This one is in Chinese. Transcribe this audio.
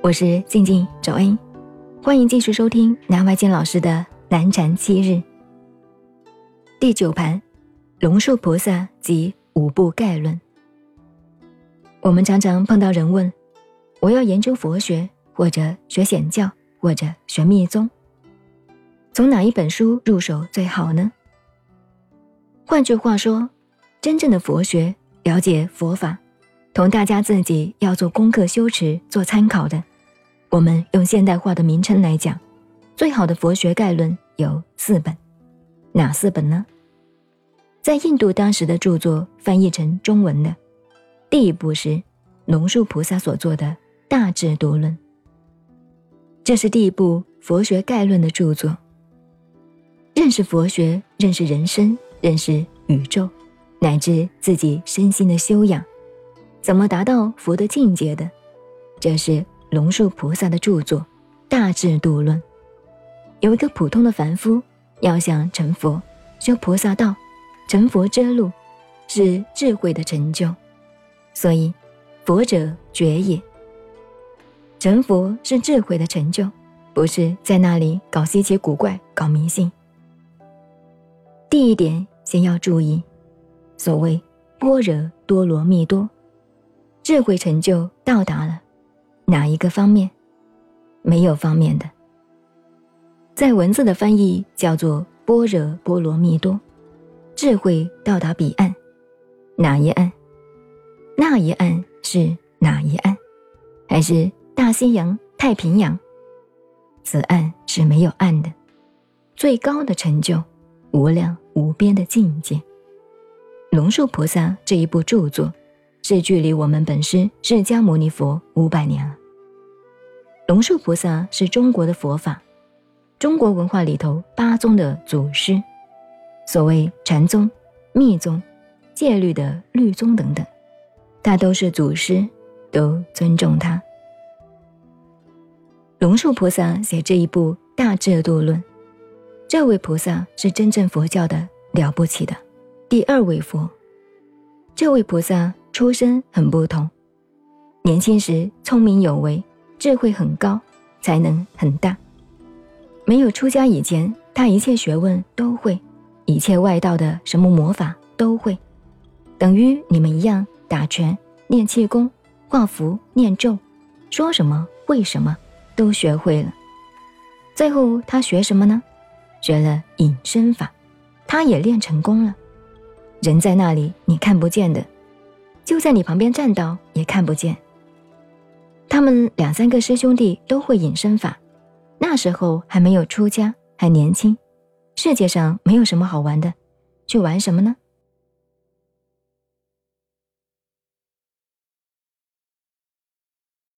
我是静静周恩，欢迎继续收听南怀瑾老师的南禅七日第九盘龙树菩萨及五部概论。我们常常碰到人问：我要研究佛学，或者学显教，或者学密宗，从哪一本书入手最好呢？换句话说，真正的佛学，了解佛法。同大家自己要做功课、修持做参考的，我们用现代化的名称来讲，最好的佛学概论有四本，哪四本呢？在印度当时的著作翻译成中文的，第一部是龙树菩萨所做的《大智度论》，这是第一部佛学概论的著作。认识佛学，认识人生，认识宇宙，乃至自己身心的修养。怎么达到佛的境界的？这是龙树菩萨的著作《大智度论》。有一个普通的凡夫要想成佛，修菩萨道，成佛之路是智慧的成就。所以，佛者觉也。成佛是智慧的成就，不是在那里搞稀奇古怪、搞迷信。第一点，先要注意，所谓般若多罗蜜多。智慧成就到达了哪一个方面？没有方面的，在文字的翻译叫做般若波罗蜜多，智慧到达彼岸，哪一岸？那一岸是哪一岸？还是大西洋、太平洋？此岸是没有岸的，最高的成就，无量无边的境界。龙树菩萨这一部著作。是距离我们本师释迦牟尼佛五百年了。龙树菩萨是中国的佛法，中国文化里头八宗的祖师，所谓禅宗、密宗、戒律的律宗等等，他都是祖师，都尊重他。龙树菩萨写这一部《大智度论》，这位菩萨是真正佛教的了不起的第二位佛，这位菩萨。出身很不同，年轻时聪明有为，智慧很高，才能很大。没有出家以前，他一切学问都会，一切外道的什么魔法都会，等于你们一样打拳、练气功、画符、念咒，说什么会什么都学会了。最后他学什么呢？学了隐身法，他也练成功了。人在那里，你看不见的。就在你旁边站到也看不见。他们两三个师兄弟都会隐身法，那时候还没有出家，还年轻，世界上没有什么好玩的，去玩什么呢？